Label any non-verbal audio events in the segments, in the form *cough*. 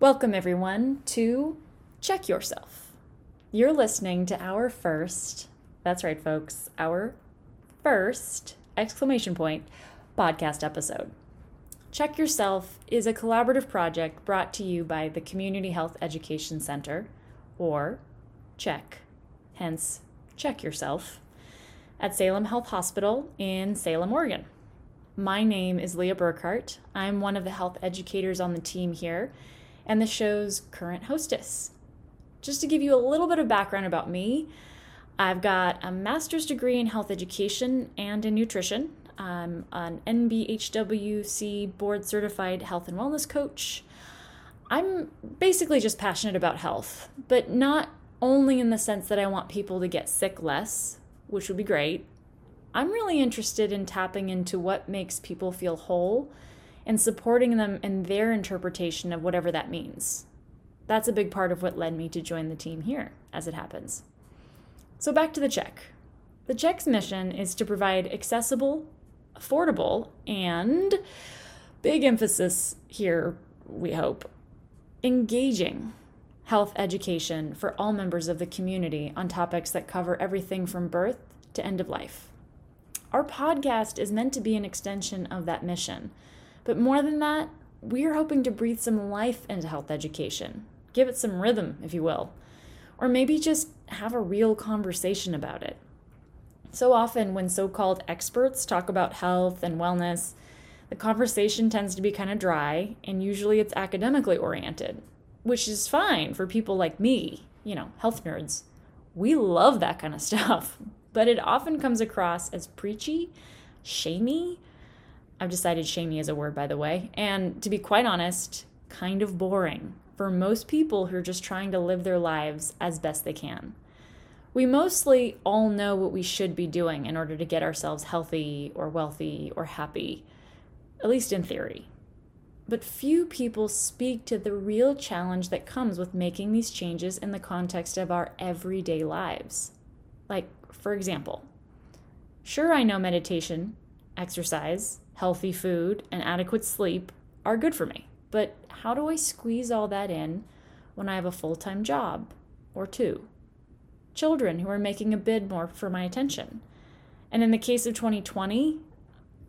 Welcome, everyone, to Check Yourself. You're listening to our first, that's right, folks, our first exclamation point podcast episode. Check Yourself is a collaborative project brought to you by the Community Health Education Center, or CHECK, hence Check Yourself, at Salem Health Hospital in Salem, Oregon. My name is Leah Burkhart. I'm one of the health educators on the team here and the show's current hostess. Just to give you a little bit of background about me, I've got a master's degree in health education and in nutrition. I'm an NBHWC board certified health and wellness coach. I'm basically just passionate about health, but not only in the sense that I want people to get sick less, which would be great. I'm really interested in tapping into what makes people feel whole and supporting them in their interpretation of whatever that means. That's a big part of what led me to join the team here, as it happens. So, back to the check. The check's mission is to provide accessible, affordable, and big emphasis here, we hope, engaging health education for all members of the community on topics that cover everything from birth to end of life. Our podcast is meant to be an extension of that mission but more than that, we're hoping to breathe some life into health education, give it some rhythm, if you will, or maybe just have a real conversation about it. So often, when so called experts talk about health and wellness, the conversation tends to be kind of dry, and usually it's academically oriented, which is fine for people like me, you know, health nerds. We love that kind of *laughs* stuff, but it often comes across as preachy, shamey, I've decided shamey is a word, by the way. And to be quite honest, kind of boring for most people who are just trying to live their lives as best they can. We mostly all know what we should be doing in order to get ourselves healthy or wealthy or happy, at least in theory. But few people speak to the real challenge that comes with making these changes in the context of our everyday lives. Like, for example, sure, I know meditation, exercise, healthy food, and adequate sleep are good for me. But how do I squeeze all that in when I have a full time job or two? Children who are making a bid more for my attention. And in the case of 2020,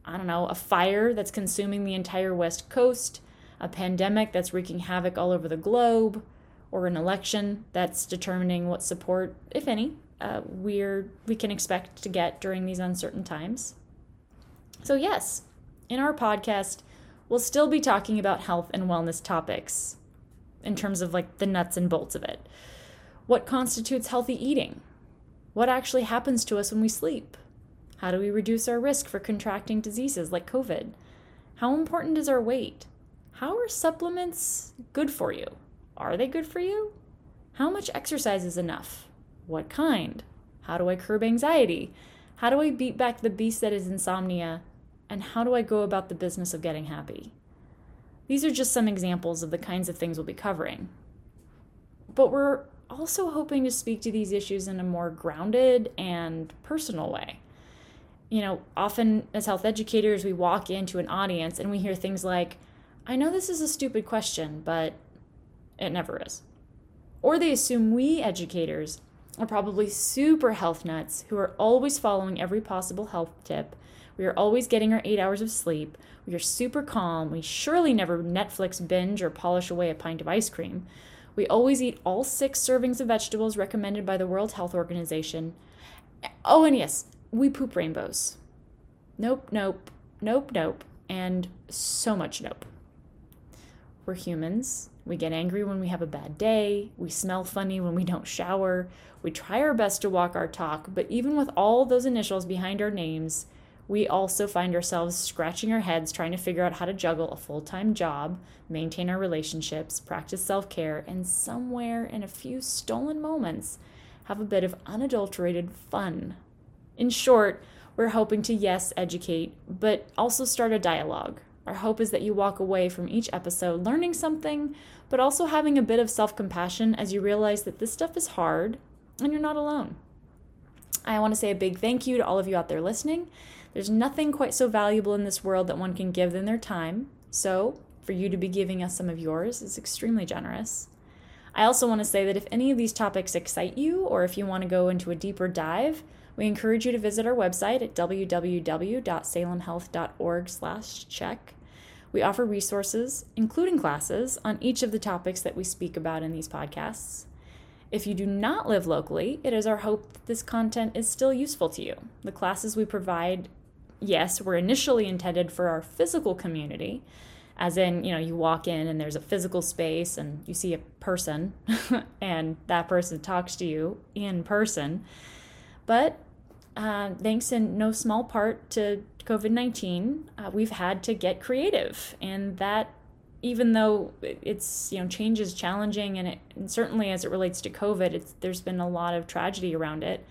I don't know, a fire that's consuming the entire West Coast, a pandemic that's wreaking havoc all over the globe, or an election that's determining what support, if any, uh, we're, we can expect to get during these uncertain times. So, yes, in our podcast, we'll still be talking about health and wellness topics in terms of like the nuts and bolts of it. What constitutes healthy eating? What actually happens to us when we sleep? How do we reduce our risk for contracting diseases like COVID? How important is our weight? How are supplements good for you? Are they good for you? How much exercise is enough? What kind? How do I curb anxiety? How do I beat back the beast that is insomnia and how do I go about the business of getting happy? These are just some examples of the kinds of things we'll be covering. But we're also hoping to speak to these issues in a more grounded and personal way. You know, often as health educators, we walk into an audience and we hear things like, I know this is a stupid question, but it never is. Or they assume we educators are probably super health nuts who are always following every possible health tip we are always getting our eight hours of sleep. We are super calm. We surely never Netflix binge or polish away a pint of ice cream. We always eat all six servings of vegetables recommended by the World Health Organization. Oh, and yes, we poop rainbows. Nope, nope, nope, nope, and so much nope. We're humans. We get angry when we have a bad day. We smell funny when we don't shower. We try our best to walk our talk, but even with all those initials behind our names, we also find ourselves scratching our heads trying to figure out how to juggle a full time job, maintain our relationships, practice self care, and somewhere in a few stolen moments, have a bit of unadulterated fun. In short, we're hoping to, yes, educate, but also start a dialogue. Our hope is that you walk away from each episode learning something, but also having a bit of self compassion as you realize that this stuff is hard and you're not alone. I want to say a big thank you to all of you out there listening. There's nothing quite so valuable in this world that one can give than their time. So, for you to be giving us some of yours is extremely generous. I also want to say that if any of these topics excite you or if you want to go into a deeper dive, we encourage you to visit our website at www.salemhealth.org/check. We offer resources, including classes, on each of the topics that we speak about in these podcasts. If you do not live locally, it is our hope that this content is still useful to you. The classes we provide, yes, were initially intended for our physical community, as in, you know, you walk in and there's a physical space and you see a person *laughs* and that person talks to you in person. But uh, thanks in no small part to COVID 19, uh, we've had to get creative. And that, even though it's, you know, change is challenging and, it, and certainly as it relates to COVID, it's, there's been a lot of tragedy around it,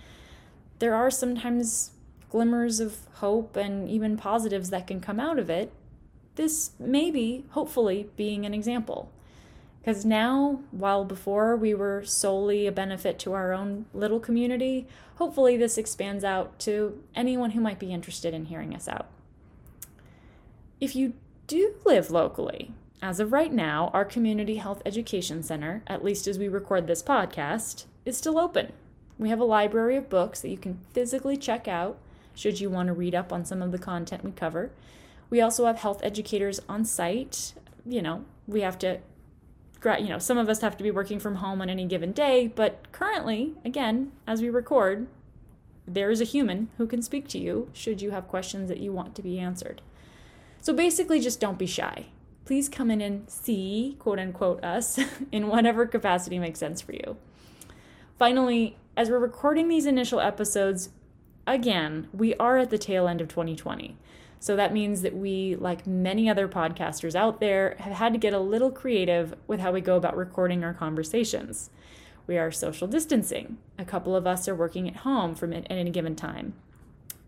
there are sometimes glimmers of hope and even positives that can come out of it this may be, hopefully, being an example. Because now, while before we were solely a benefit to our own little community, hopefully this expands out to anyone who might be interested in hearing us out. If you do live locally, as of right now, our Community Health Education Center, at least as we record this podcast, is still open. We have a library of books that you can physically check out should you want to read up on some of the content we cover. We also have health educators on site. You know, we have to, you know, some of us have to be working from home on any given day, but currently, again, as we record, there is a human who can speak to you should you have questions that you want to be answered. So basically, just don't be shy. Please come in and see, quote unquote, us *laughs* in whatever capacity makes sense for you. Finally, as we're recording these initial episodes, again, we are at the tail end of 2020. So that means that we, like many other podcasters out there, have had to get a little creative with how we go about recording our conversations. We are social distancing. A couple of us are working at home from at any given time.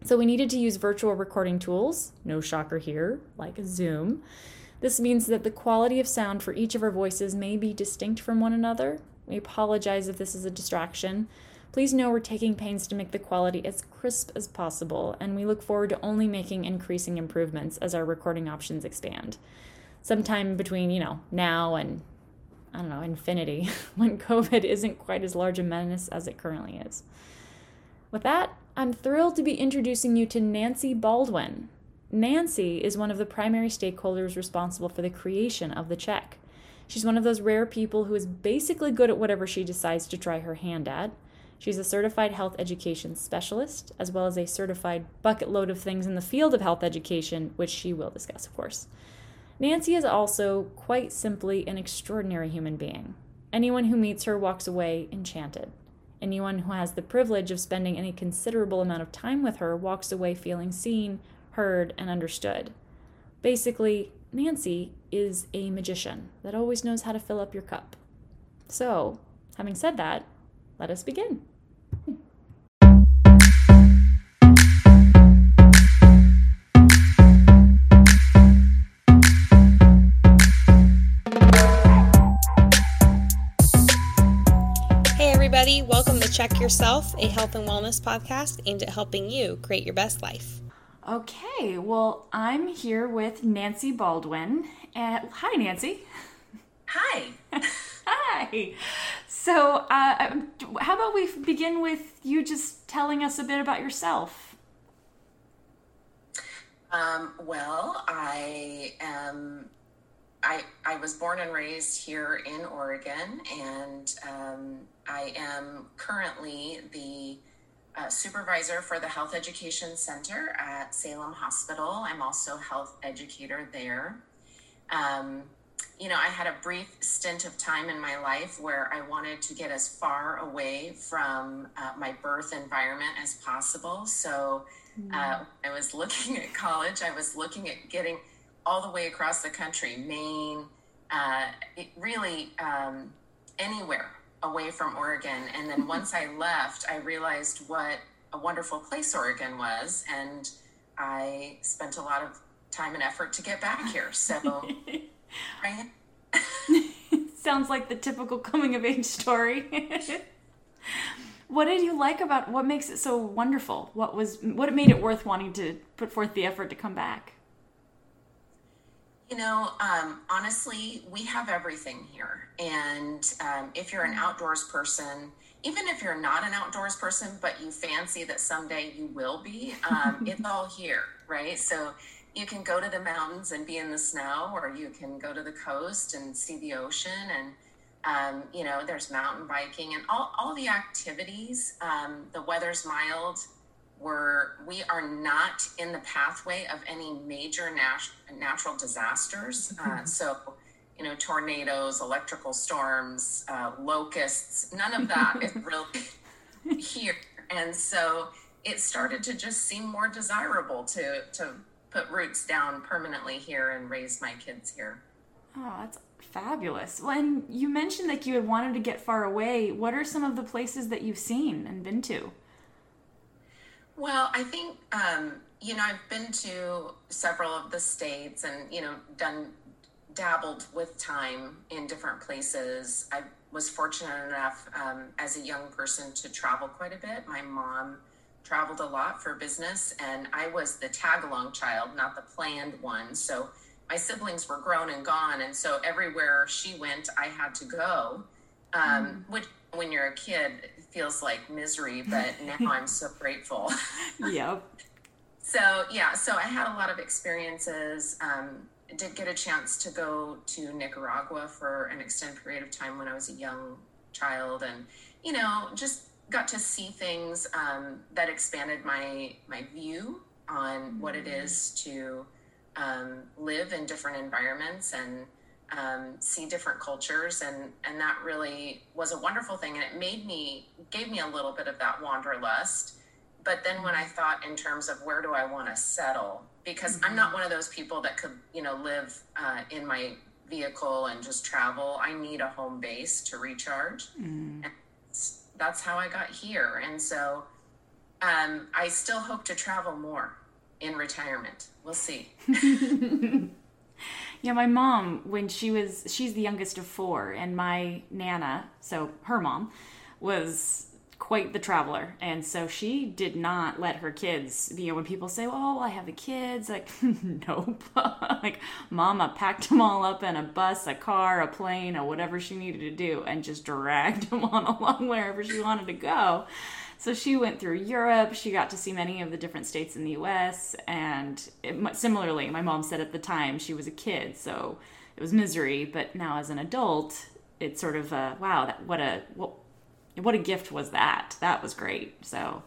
So we needed to use virtual recording tools, no shocker here, like Zoom. This means that the quality of sound for each of our voices may be distinct from one another. We apologize if this is a distraction, Please know we're taking pains to make the quality as crisp as possible, and we look forward to only making increasing improvements as our recording options expand. Sometime between, you know, now and I don't know, infinity, *laughs* when COVID isn't quite as large a menace as it currently is. With that, I'm thrilled to be introducing you to Nancy Baldwin. Nancy is one of the primary stakeholders responsible for the creation of the check. She's one of those rare people who is basically good at whatever she decides to try her hand at. She's a certified health education specialist, as well as a certified bucket load of things in the field of health education, which she will discuss, of course. Nancy is also, quite simply, an extraordinary human being. Anyone who meets her walks away enchanted. Anyone who has the privilege of spending any considerable amount of time with her walks away feeling seen, heard, and understood. Basically, Nancy is a magician that always knows how to fill up your cup. So, having said that, let us begin. Hey, everybody, welcome to Check Yourself, a health and wellness podcast aimed at helping you create your best life. Okay, well, I'm here with Nancy Baldwin. And hi, Nancy. Hi. *laughs* Hi. So, uh, um, how about we begin with you just telling us a bit about yourself? Um, well, I am. I, I was born and raised here in Oregon, and um, I am currently the uh, supervisor for the Health Education Center at Salem Hospital. I'm also health educator there. Um, you know, I had a brief stint of time in my life where I wanted to get as far away from uh, my birth environment as possible. So uh, I was looking at college, I was looking at getting all the way across the country, Maine, uh, really um, anywhere away from Oregon. And then once I left, I realized what a wonderful place Oregon was. And I spent a lot of time and effort to get back here. So? *laughs* *laughs* Sounds like the typical coming of age story. *laughs* what did you like about what makes it so wonderful? What was what made it worth wanting to put forth the effort to come back? You know, um, honestly, we have everything here. And um, if you're an outdoors person, even if you're not an outdoors person, but you fancy that someday you will be, um, *laughs* it's all here, right? So you can go to the mountains and be in the snow, or you can go to the coast and see the ocean. And, um, you know, there's mountain biking and all, all the activities. Um, the weather's mild we're we are not in the pathway of any major nat- natural disasters. *laughs* Uh, so, you know, tornadoes, electrical storms, uh, locusts, none of that is *laughs* really here. And so it started to just seem more desirable to to put roots down permanently here and raise my kids here. Oh, that's fabulous. When you mentioned that you had wanted to get far away, what are some of the places that you've seen and been to? Well, I think um, you know I've been to several of the states and you know done dabbled with time in different places. I was fortunate enough um, as a young person to travel quite a bit. My mom traveled a lot for business, and I was the tag along child, not the planned one. So my siblings were grown and gone, and so everywhere she went, I had to go. Um, mm. Which, when you're a kid, feels like misery, but *laughs* now I'm so grateful. *laughs* yep. So, yeah, so I had a lot of experiences. Um, did get a chance to go to Nicaragua for an extended period of time when I was a young child, and you know, just got to see things um, that expanded my my view on what it is to um, live in different environments and um, see different cultures. And and that really was a wonderful thing. And it made me gave me a little bit of that wanderlust. But then when i thought in terms of where do i want to settle? Because mm-hmm. i'm not one of those people that could you know live uh, in my vehicle and just travel. I need a home base to recharge. Mm. and that's how i got here. And so um, i still hope to travel more in retirement. We'll see. *laughs* Yeah, my mom, when she was, she's the youngest of four, and my Nana, so her mom, was quite the traveler. And so she did not let her kids, you know, when people say, oh, I have the kids, like, *laughs* nope. *laughs* like, mama packed them all up in a bus, a car, a plane, or whatever she needed to do, and just dragged *laughs* them on along wherever she wanted to go. So she went through Europe. She got to see many of the different states in the U.S. And it, similarly, my mom said at the time she was a kid, so it was misery. But now as an adult, it's sort of a wow. That what a what, what a gift was that. That was great. So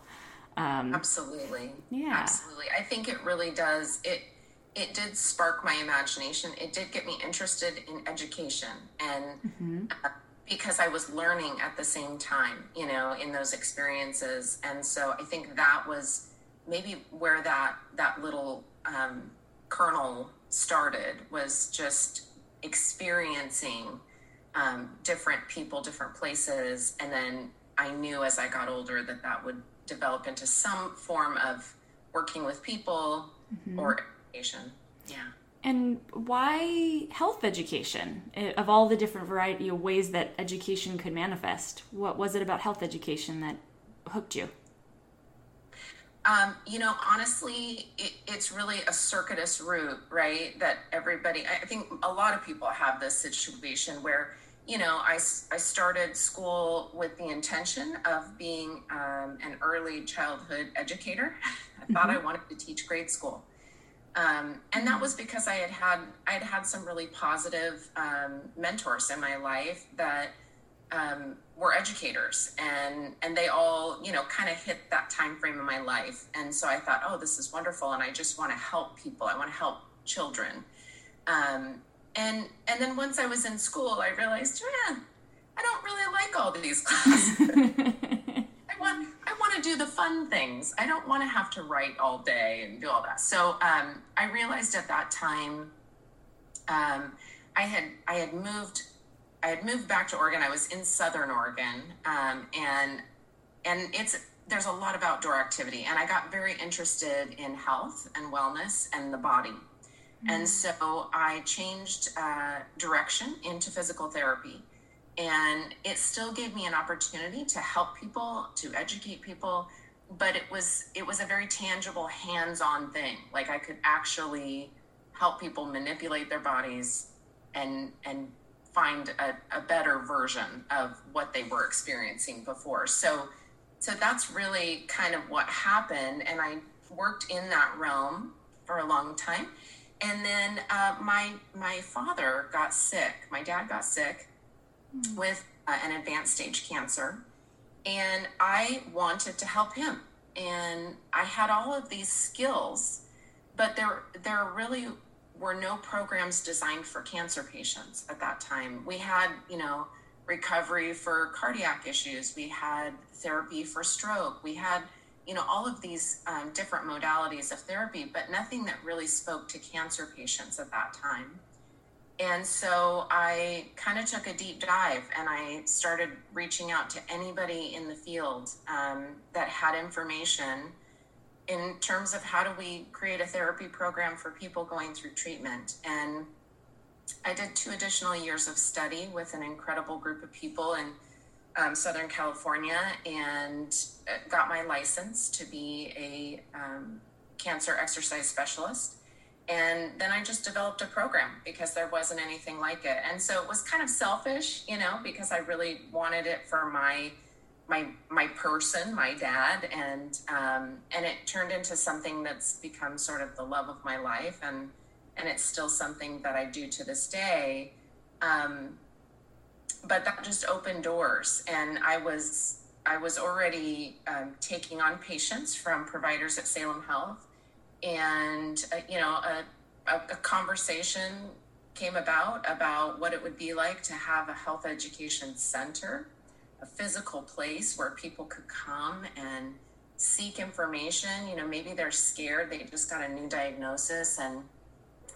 um, absolutely, yeah, absolutely. I think it really does. It it did spark my imagination. It did get me interested in education and. Mm-hmm. Uh, because I was learning at the same time, you know, in those experiences. And so I think that was maybe where that that little um, kernel started was just experiencing um, different people, different places, and then I knew as I got older that that would develop into some form of working with people mm-hmm. or education. Yeah. And why health education? Of all the different variety of ways that education could manifest, what was it about health education that hooked you? Um, you know, honestly, it, it's really a circuitous route, right? That everybody, I think a lot of people have this situation where, you know, I, I started school with the intention of being um, an early childhood educator. *laughs* I thought mm-hmm. I wanted to teach grade school. Um, and that was because I had had I had had some really positive um, mentors in my life that um, were educators, and and they all you know kind of hit that time frame in my life, and so I thought, oh, this is wonderful, and I just want to help people. I want to help children, um, and and then once I was in school, I realized, yeah, I don't really like all these *laughs* classes. I want I want to do the fun things. I don't want to have to write all day and do all that. So um, I realized at that time, um, I had I had moved I had moved back to Oregon. I was in Southern Oregon, um, and and it's there's a lot of outdoor activity, and I got very interested in health and wellness and the body. Mm-hmm. And so I changed uh, direction into physical therapy and it still gave me an opportunity to help people to educate people but it was it was a very tangible hands-on thing like i could actually help people manipulate their bodies and and find a, a better version of what they were experiencing before. So so that's really kind of what happened and I worked in that realm for a long time. And then uh, my my father got sick. My dad got sick mm. with uh, an advanced stage cancer, and I wanted to help him. And I had all of these skills, but there there really were no programs designed for cancer patients at that time. We had, you know, recovery for cardiac issues. We had therapy for stroke. We had you know, all of these um, different modalities of therapy, but nothing that really spoke to cancer patients at that time. And so I kind of took a deep dive and I started reaching out to anybody in the field um, that had information in terms of how do we create a therapy program for people going through treatment. And I did two additional years of study with an incredible group of people in um, Southern California and uh, got my license to be a um, cancer exercise specialist. And then I just developed a program because there wasn't anything like it. And so it was kind of selfish, you know, because I really wanted it for my my my person, my dad, and um, and it turned into something that's become sort of the love of my life, and and it's still something that I do to this day. Um, but that just opened doors and i was i was already um, taking on patients from providers at salem health and uh, you know a, a, a, conversation came about about what it would be like to have a health education center a physical place where people could come and seek information you know maybe they're scared they just got a new diagnosis and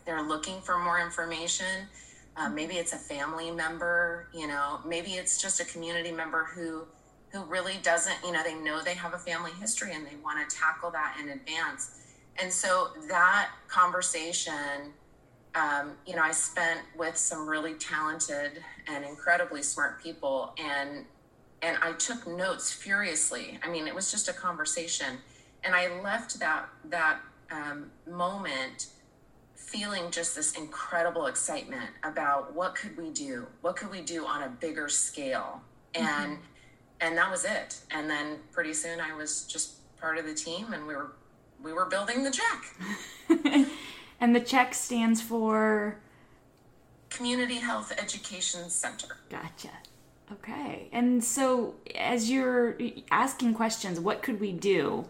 they're looking for more information um, maybe it's a family member, you know, maybe it's just a community member who who really doesn't, you know, they know they have a family history and they want to tackle that in advance. And so that conversation, um, you know, I spent with some really talented and incredibly smart people, and and I took notes furiously. I mean, it was just a conversation, and I left that that um, moment feeling just this incredible excitement about what could we do? What could we do on a bigger scale? And mm-hmm. and that was it. And then pretty soon i was just part of the team and we were we were building the check. *laughs* And the check stands for? Community health education center. Gotcha okay and so as you're asking questions what could we do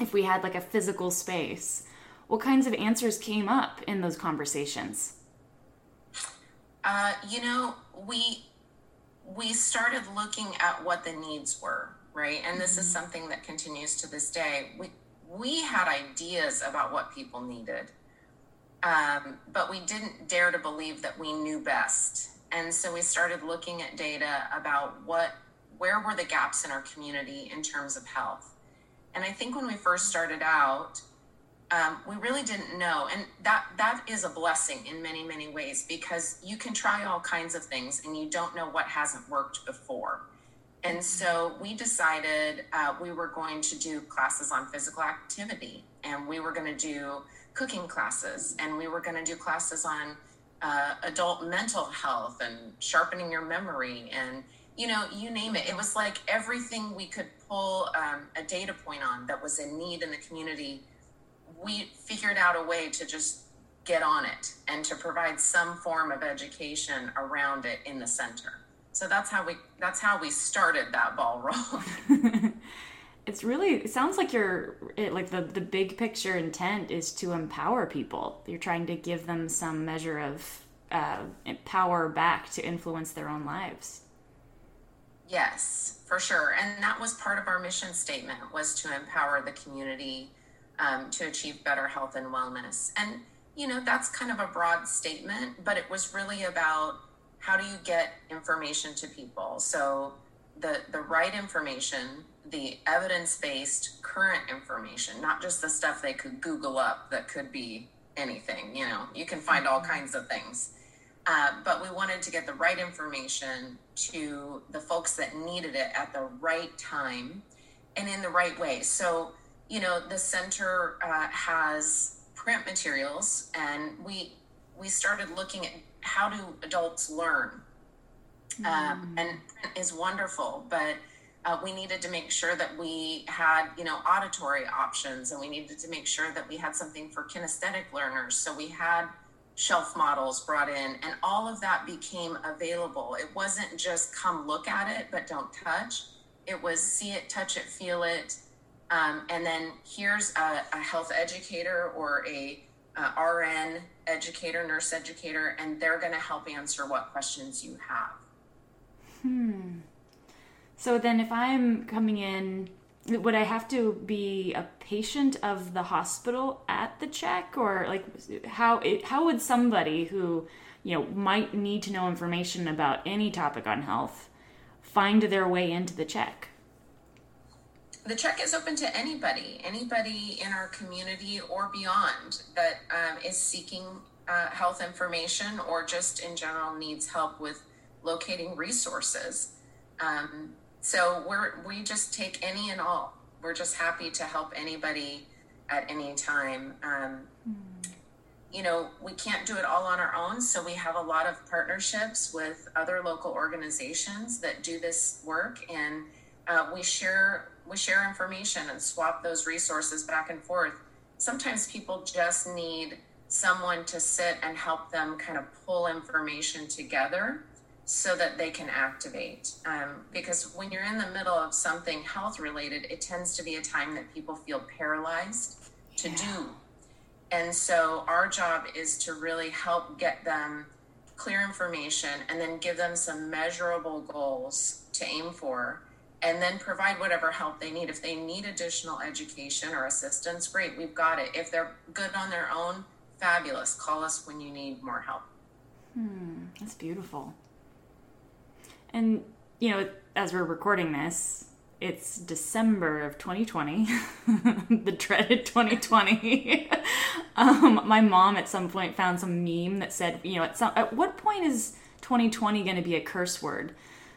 if we had like a physical space what kinds of answers came up in those conversations? Uh, you know, we we started looking at what the needs were, right? And this mm-hmm. is something that continues to this day. We we had ideas about what people needed, um, but we didn't dare to believe that we knew best. And so we started looking at data about what where were the gaps in our community in terms of health. And I think when we first started out, um, we really didn't know and that that is a blessing in many many ways because you can try all kinds of things and you don't know what hasn't worked before and so we decided uh, we were going to do classes on physical activity and we were going to do cooking classes and we were going to do classes on uh, adult mental health and sharpening your memory and you know you name it it was like everything we could pull um, a data point on that was in need in the community we figured out a way to just get on it and to provide some form of education around it in the center. So that's how we that's how we started that ball rolling. *laughs* it's really it sounds like you're it, like the the big picture intent is to empower people. You're trying to give them some measure of uh, power back to influence their own lives. Yes, for sure. And that was part of our mission statement was to empower the community um, to achieve better health and wellness. And, you know, that's kind of a broad statement, but it was really about how do you get information to people? So, the, the right information, the evidence based current information, not just the stuff they could Google up that could be anything, you know, you can find all mm-hmm. kinds of things. Uh, but we wanted to get the right information to the folks that needed it at the right time and in the right way. So, you know, the center uh, has print materials, and we we started looking at how do adults learn. Mm. Um, and print is wonderful, but uh, we needed to make sure that we had you know auditory options, and we needed to make sure that we had something for kinesthetic learners. So we had shelf models brought in, and all of that became available. It wasn't just come look at it, but don't touch. It was see it, touch it, feel it, um, and then here's a, a, health educator or a, a RN educator, nurse educator, and they're going to help answer what questions you have. Hmm. So then, if I'm coming in, would I have to be a patient of the hospital at the check, or like how how would somebody who you know might need to know information about any topic on health find their way into the check? the check is open to anybody, anybody in our community or beyond that um, is seeking uh, health information or just in general needs help with locating resources. Um, so we're we just take any and all. We're just happy to help anybody at any time. Um, mm. You know, we can't do it all on our own, so we have a lot of partnerships with other local organizations that do this work, and uh, we share we share information and swap those resources back and forth. Sometimes people just need someone to sit and help them kind of pull information together so that they can activate. Um, because when you're in the middle of something health related, it tends to be a time that people feel paralyzed to yeah. do. And so our job is to really help get them clear information and then give them some measurable goals to aim for and then provide whatever help they need. If they need additional education or assistance, great, we've got it. If they're good on their own, fabulous. Call us when you need more help. Hmm, that's beautiful. And, you know, as we're recording this, it's December of 2020, *laughs* the dreaded 2020. *laughs* um, my mom at some point found some meme that said, you know, at, some, at what point is 2020 going to be a curse word?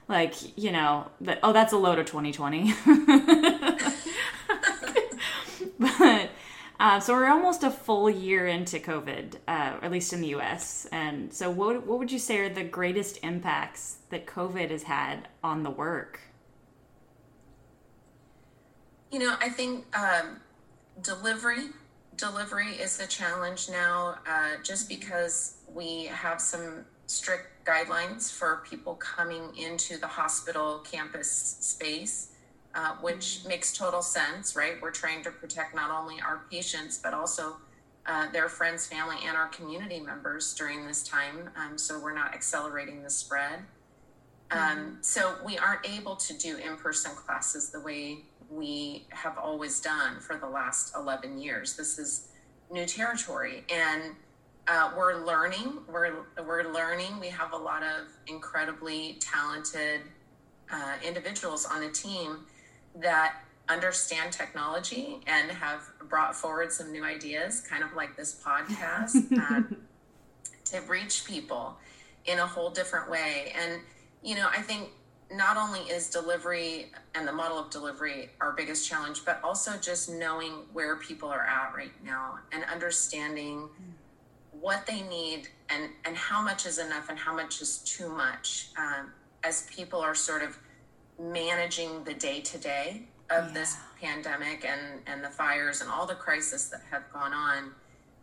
like you know that oh that's a load of 2020 but *laughs* uh, so we're almost a full year into covid uh, at least in the us and so what, what would you say are the greatest impacts that covid has had on the work? You know i think um, delivery delivery is the challenge now uh, just because we have some strict guidelines for people coming into the hospital campus space, uh, which makes total sense, right? We're trying to protect not only our patients, but also uh, their friends, family, and our community members during this time. Um, so we're not accelerating the spread. Um, mm-hmm. so we aren't able to do in person classes the way we have always done for the last 11 years. This is new territory. And uh, we're learning. We're we're learning. We have a lot of incredibly talented uh, individuals on the team that understand technology and have brought forward some new ideas, kind of like this podcast, *laughs* um, to reach people in a whole different way. And you know, I think not only is delivery and the model of delivery our biggest challenge, but also just knowing where people are at right now and understanding. What they need and and how much is enough and how much is too much um, as people are sort of managing the day to day of yeah. this pandemic and and the fires and all the crises that have gone on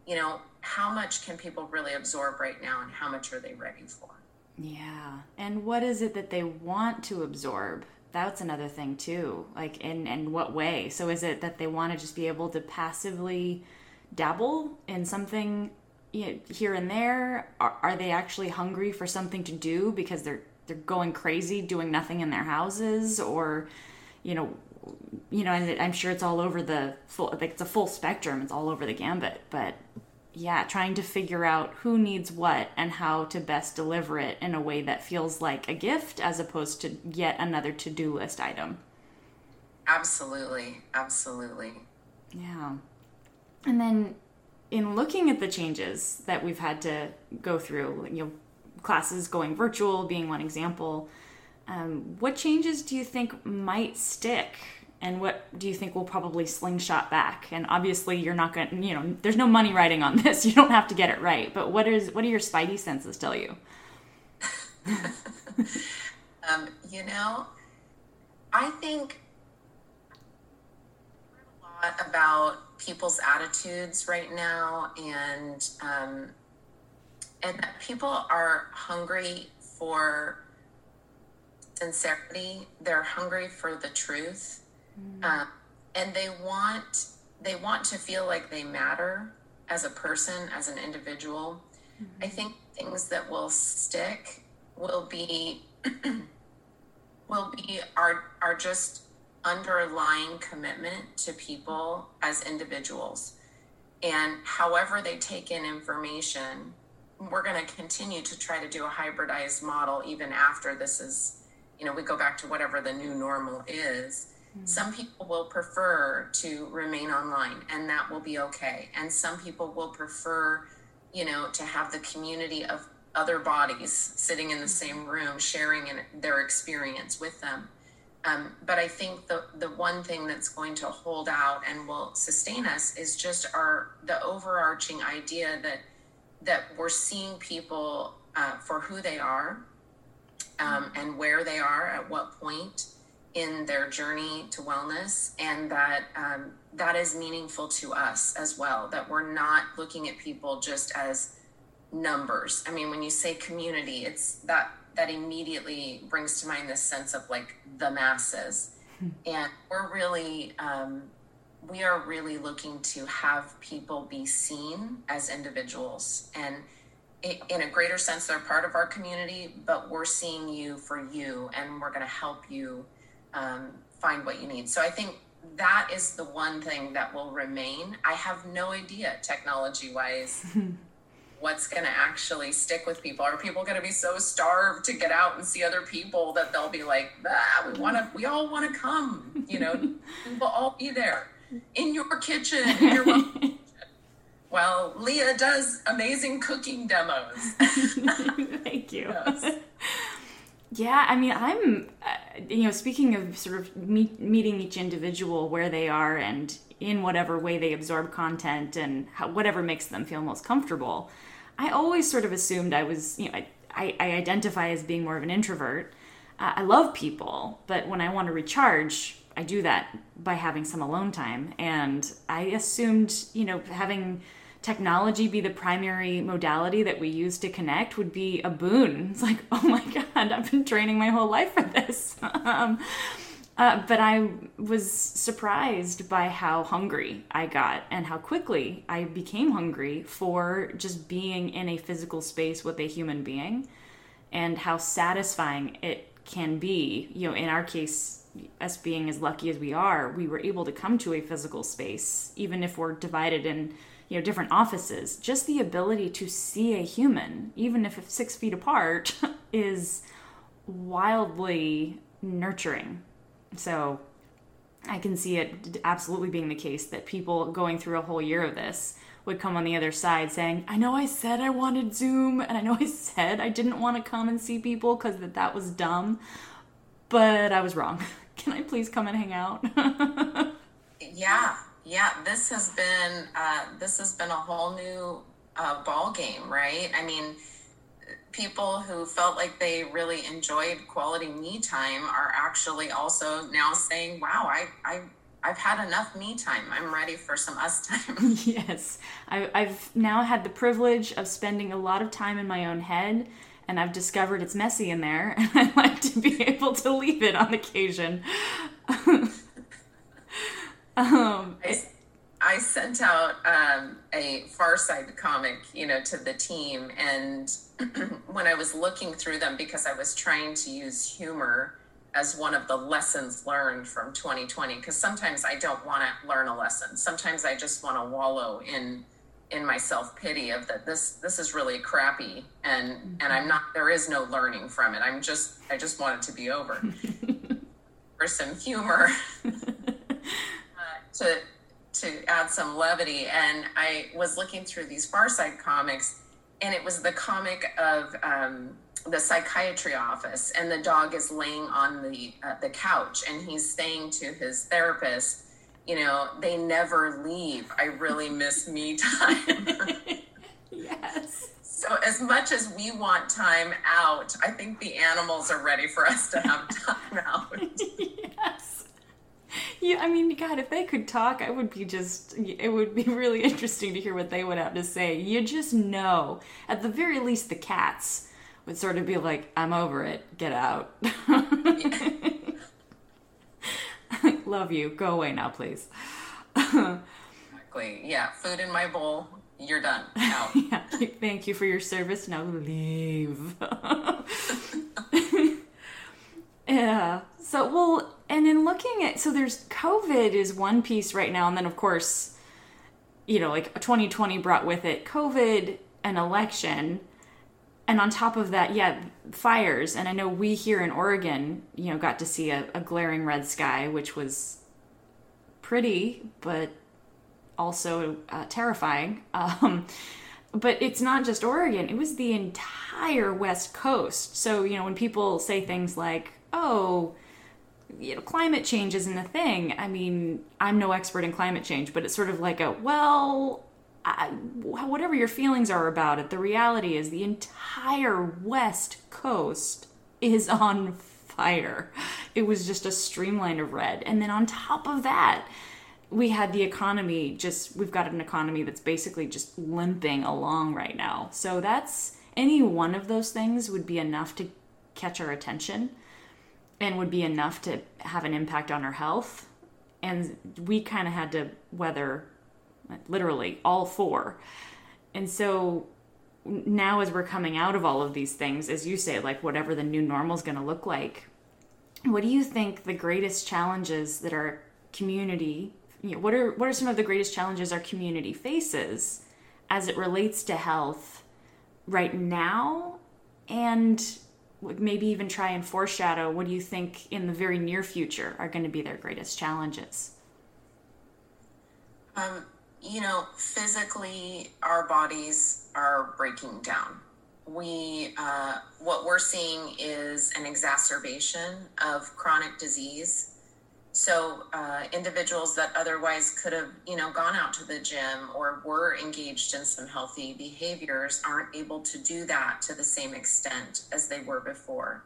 you know how much can people really absorb right now and how much are they ready for yeah and what is it that they want to absorb that's another thing too like in in what way so is it that they want to just be able to passively dabble in something you know, here and there? Are, are they actually hungry for something to do because they're they're going crazy doing nothing in their houses or you know you know and i'm sure it's all over the full like it's a full spectrum. It's all over the gambit. But yeah trying to figure out who needs what and how to best deliver it in a way that feels like a gift as opposed to yet another to-do list item. Absolutely. Absolutely. Yeah. And then in looking at the changes that we've had to go through, you know, classes going virtual being one example, um, what changes do you think might stick and what do you think will probably slingshot back? And obviously, you're not going. to You know, there's no money riding on *laughs* this. You don't have to get it right. But what is what do your spidey senses tell you? *laughs* um, you know, I think a lot about people's attitudes right now, and um, and that people are hungry for sincerity. They're hungry for the truth, mm. um, and they want they want to feel like they matter as a person, as an individual. Mm-hmm. I think things that will stick will be *clears throat* will be our our just underlying commitment to people as individuals. And however they take in information, we're going to continue to try to do a hybridized model even after this is, you know, we go back to whatever the new normal is. Mm-hmm. Some people will prefer to remain online, and that will be okay. And some people will prefer, you know, to have the community of other bodies sitting in the same room sharing in their experience with them. Um, but I think the the one thing that's going to hold out and will sustain us is just our the overarching idea that that we're seeing people uh, for who they are um, and where they are at what point in their journey to wellness, and that um, that is meaningful to us as well. That we're not looking at people just as numbers. I mean, when you say community, it's that that immediately brings to mind this sense of like the masses, hmm. and we're really um, we are really looking to have people be seen as individuals and in a greater sense they're part of our community but we're seeing you for you and we're going to help you um, find what you need. So i think that is the one thing that will remain. I have no idea technology wise *laughs* what's going to actually stick with people? Are people going to be so starved to get out and see other people that they'll be like, ah, we want to, we all want to come, you know, *laughs* we'll all be there in your kitchen. In your kitchen. *laughs* well, Leah does amazing cooking demos. *laughs* Thank you. Yes. Yeah, I mean, I'm, uh, you know, speaking of sort of meet, meeting each individual where they are and in whatever way they absorb content and how, whatever makes them feel most comfortable. I always sort of assumed I was, you know, I, I, I identify as being more of an introvert. Uh, I love people, but when I want to recharge, I do that by having some alone time. And I assumed, you know, having technology be the primary modality that we use to connect would be a boon. *laughs* It's like, oh my God, I've been training my whole life for this. *laughs* um, uh, but I was surprised by how hungry I got and how quickly I became hungry for just being in a physical space with a human being and how satisfying it can be. You know, in our case, us being as lucky as we are, we were able to come to a physical space, even if we're divided in you know different offices. Just the ability to see a human, even if it's six feet apart, *laughs* is wildly nurturing so I can see it absolutely being the case that people going through a whole year of this would come on the other side saying, I know I said I wanted Zoom and I know I *laughs* said I didn't want to come and see people because that, that was dumb, but I was wrong. *laughs* Can I please come and hang out? *laughs* yeah, yeah. This has been uh, this has been a whole new uh, ball game, right? I mean, people who felt like they really enjoyed quality me time are actually also now saying, wow, I, I I've had enough me time. I'm ready for some us time. *laughs* yes. I, have now had the privilege of spending a lot of time in my own head, and I've discovered it's messy in there, *laughs* and I like to be able to leave it on occasion. *laughs* um, I, I, sent out um, a Far Side comic, you know, to the team, and *clears throat* when I was looking through them because I was trying to use humor as one of the lessons learned from 2020 because sometimes I don't want to learn a lesson. Sometimes I just want to wallow in in my self-pity of that this this is really crappy and mm-hmm. and I'm not there is no learning from it. I'm just I just want it to be over. *laughs* For some humor *laughs* uh, to to add some levity and I was looking through these Far Side comics and it was the comic of um, the psychiatry office, and the dog is laying on the uh, the couch, and he's saying to his therapist, "You know, they never leave. I really miss me *laughs* time." yes. So, as much as we want time out, I think the animals are ready for us to have *laughs* time out. yes. Yeah, I mean, God, if they could talk, I would be just, it would be really *laughs* interesting to hear what they would have to say. You just know, at the very least, the cats would sort of be like, I'm over it, get out. Love you, go away now, please. exactly. Yeah, food in my bowl, you're done. *laughs* Out. yeah, thank you for your service, now leave. *laughs* yeah, so, well, and in looking at, so there's COVID is one piece right now, and then of course, you know, like 2020 brought with it COVID, an election, and on top of that, yeah, fires. And I know we here in Oregon, you know, got to see a, a glaring red sky, which was pretty, but also uh, terrifying. *laughs* Um, but it's not just Oregon, it was the entire West Coast. So, you know, when people say things like, oh, you know, climate change isn't a thing. I mean, I'm no expert in climate change, but it's sort of like a, well, I, whatever your feelings are about it, the reality is the entire West Coast is *laughs* on fire. It was just a streamline of red. And then on top of that, we had the economy just, we've got an economy that's basically just limping along right now. So that's any one of those things would be enough to catch our attention and would be enough to have an impact on our health. And we kind of had to weather literally all four. And so now as we're coming out of all of these things, as you say, like whatever the new normal is going to look like, what do you think the greatest challenges that our community, you know, what are what are some of the greatest challenges our community faces as it relates to health right now and maybe even try and foreshadow what do you think in the very near future are going to be their greatest challenges? Um, you know, physically, our bodies are breaking down. We, uh, what we're seeing is an exacerbation of chronic disease. So, uh, individuals that otherwise could have, you know, gone out to the gym or were engaged in some healthy behaviors aren't able to do that to the same extent as they were before,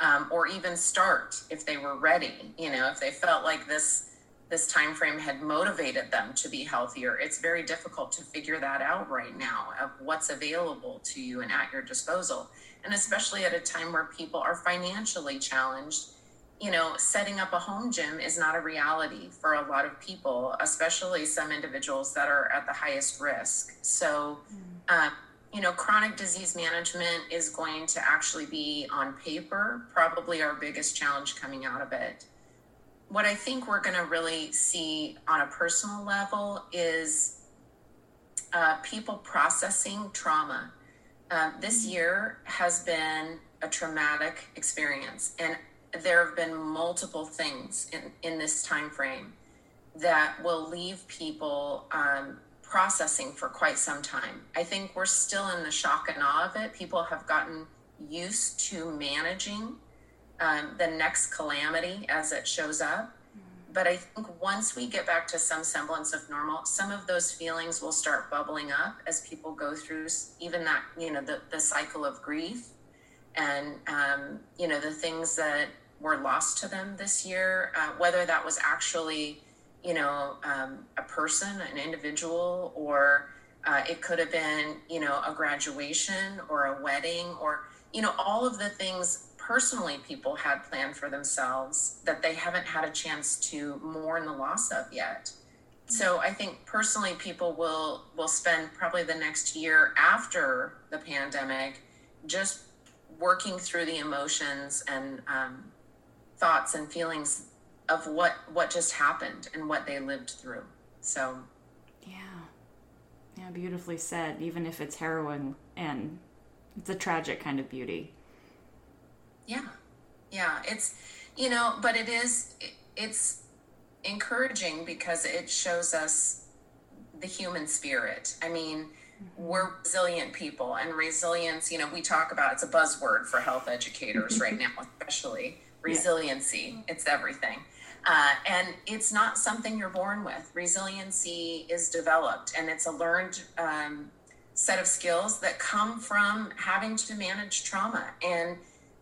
um, or even start if they were ready. You know, if they felt like this this time frame had motivated them to be healthier it's very difficult to figure that out right now of what's available to you and at your disposal. And especially at a time where people are financially challenged you know setting up a home gym is not a reality for a lot of people especially some individuals that are at the highest risk. So um, you know chronic disease management is going to actually be on paper probably our biggest challenge coming out of it what I think we're going to really see on a personal level is uh, people processing trauma. Uh, this mm-hmm. year has been a traumatic experience, and there have been multiple things in, in this time frame that will leave people um, processing for quite some time. I think we're still in the shock and awe of it. People have gotten used to managing um, the next calamity as it shows up. But I think once we get back to some semblance of normal, some of those feelings will start bubbling up as people go through even that, you know, the, the cycle of grief and, um, you know, the things that were lost to them this year, uh, whether that was actually, you know, um, a person, an individual, or uh, it could have been, you know, a graduation or a wedding or, you know, all of the things personally people had planned for themselves that they haven't had a chance to mourn the loss of yet. So I think personally people will will spend probably the next year after the pandemic just working through the emotions and um, thoughts and feelings of what what just happened and what they lived through. So yeah. Yeah, beautifully said, even if it's harrowing and it's a tragic kind of beauty. Yeah. Yeah. It's, you know, but it is, it's encouraging because it shows us the human spirit. I mean, we're resilient people and resilience you know we talk about it's a buzzword for health educators right now *laughs* especially resiliency yeah. it's everything uh, and it's not something you're born with resiliency is developed and it's a learned um, set of skills that come from having to manage trauma and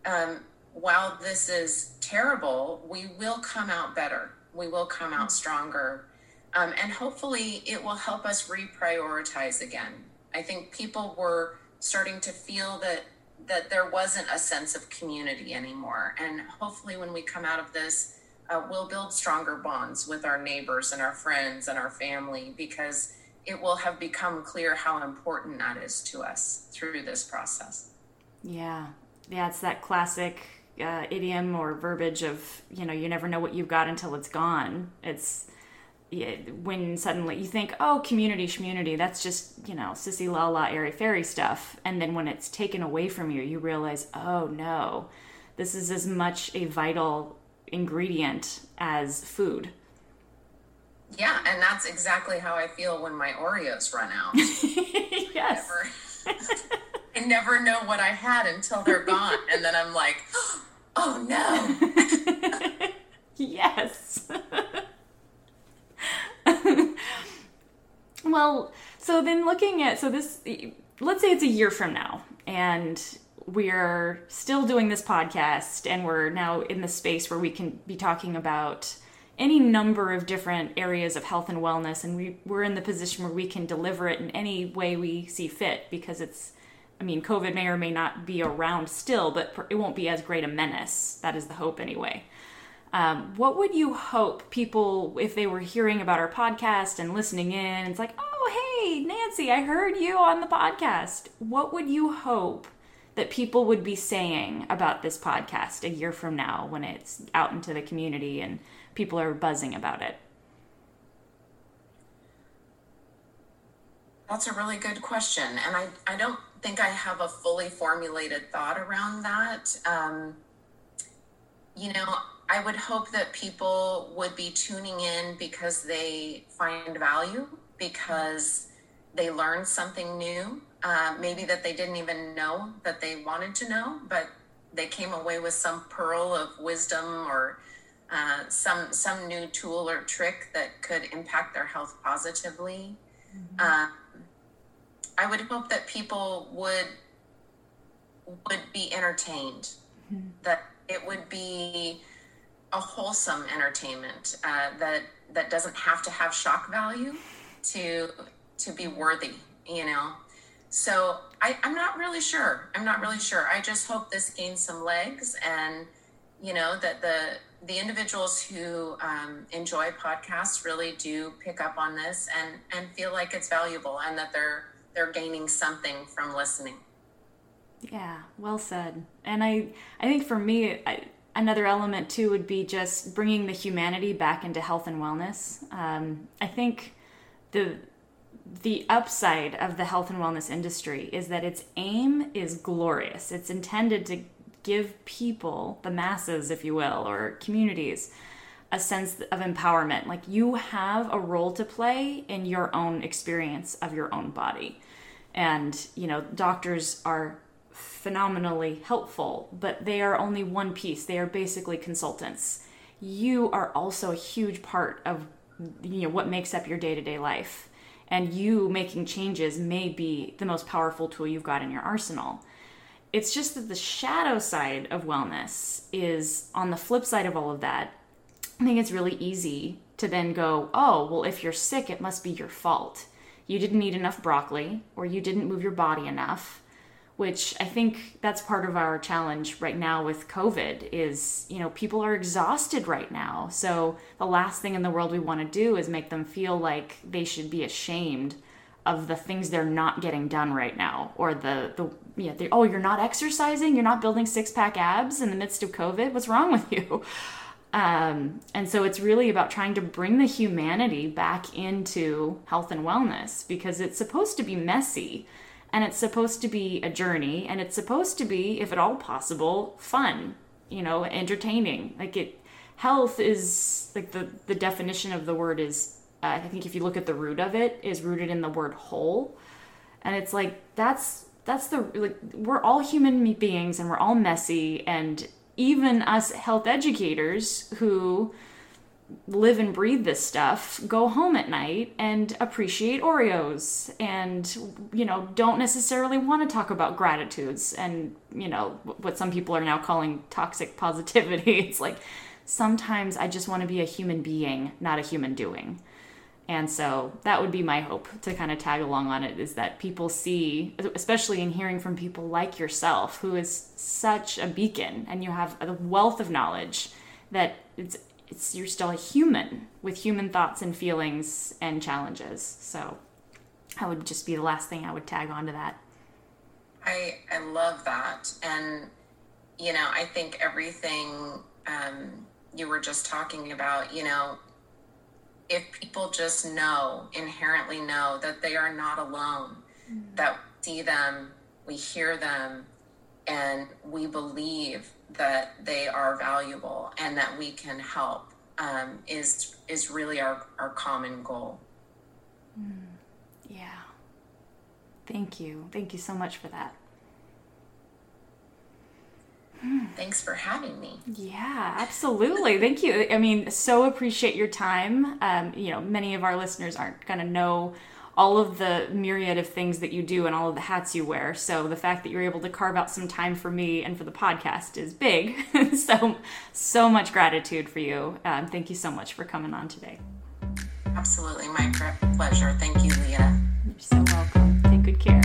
um, while this is terrible we will come out better we will come out stronger um, and hopefully it will help us reprioritize again I think people were starting to feel that that there wasn't a sense of community anymore. And hopefully, when we come out of this, uh, we'll build stronger bonds with our neighbors and our friends and our family because it will have become clear how important that is to us through this process. Yeah. Yeah, it's that classic uh, idiom or verbiage of, you know, you never know what you've got until it's gone. It's when suddenly you think, oh, community, community, that's just, you know, sissy la la, airy fairy stuff. And then when it's taken away from you, you realize, oh no, this is as much a vital ingredient as food. Yeah, and that's exactly how I feel when my Oreos run out. *laughs* yes. *laughs* I never, know what I had until they're gone. And then I'm like, *gasps* oh no. *laughs* yes. *laughs* well, so then looking at so this let's say it's a year from now and we're still doing this podcast and we're now in the space where we can be talking about any number of different areas of health and wellness and we, we're in the position where we can deliver it in any way we see fit because it's i mean covid may or may not be around still but it won't be as great a menace that is the hope anyway um, what would you hope people, if they were hearing about our podcast and listening in, it's like, oh, hey, Nancy, I heard you on the podcast. What would you hope that people would be saying about this podcast a year from now when it's out into the community and people are buzzing about it? That's a really good question. And I, I don't think I have a fully formulated thought around that. Um, you know, I would hope that people would be tuning in because they find value, because they learned something new, uh, maybe that they didn't even know that they wanted to know, but they came away with some pearl of wisdom or uh, some some new tool or trick that could impact their health positively. Mm-hmm. Uh, I would hope that people would would be entertained, mm-hmm. that it would be a wholesome entertainment uh, that that doesn't have to have shock value to to be worthy you know? So I, i'm not really sure. I'm not really sure. I just hope this gains some legs and you know that the the individuals who um, enjoy podcasts really do pick up on this and and feel like it's valuable and that they're they're gaining something from listening yeah well said and i i think for me I, another element too would be just bringing the humanity back into health and wellness. Um, I think the the upside of the health and wellness industry is that its aim is glorious. It's intended to give people, the masses, if you will, or communities, a sense of empowerment. Like you have a role to play in your own experience of your own body. And, you know, doctors are phenomenally helpful, but they are only one piece. They are basically consultants. You are also a huge part of you know what makes up your day-to-day life. And you making changes may be the most powerful tool you've got in your arsenal. It's just that the shadow side of wellness is on the flip side of all of that. I think it's really easy to then go, oh, well, if you're sick, it must be your fault. You didn't eat enough broccoli, or you didn't move your body enough, which I think that's part of our challenge right now with COVID is, you know, people are exhausted right now. So the last thing in the world we want to do is make them feel like they should be ashamed of the things they're not getting done right now or the the yeah, oh, you're not exercising, you're not building six-pack abs in the midst of COVID. What's wrong with you? Um, and so it's really about trying to bring the humanity back into health and wellness because it's supposed to be messy and it's supposed to be a journey and it's supposed to be if at all possible fun you know entertaining. Like it health is like the the definition of the word is uh, i think if you look at the root of it is rooted in the word whole. And it's like that's that's the like we're all human beings and we're all messy and even us health educators who live and breathe this stuff go home at night and appreciate Oreos and you know don't necessarily want to talk about gratitudes and you know what some people are now calling toxic *laughs* positivity. It's like sometimes I just want to be a human being not a human doing and so that would be my hope to kind of tag along on it is that people see, especially in hearing from people like yourself, who is such a beacon and you have a wealth of knowledge that it's, it's you're still a human with human thoughts and feelings and challenges. So that would just be the last thing I would tag on to that. I I love that, and you know I think everything um, you were just talking about, you know, if people just know, inherently know that they are not alone, mm-hmm. that we see them, we hear them, and we believe that they are valuable and that we can help um, is is really our, our common goal. Mm. Yeah. Thank you. Thank you so much for that. Thanks for having me. Yeah, absolutely. Thank you. I mean, so appreciate your time. Um, you know, many of our listeners aren't going to know all of the myriad of things that you do and all of the hats you wear. So the fact that you're able to carve out some time for me and for the podcast is big. *laughs* so, so much gratitude for you. Um, thank you so much for coming on today. Absolutely. My pleasure. Thank you, Leah. You're so welcome. Take good care.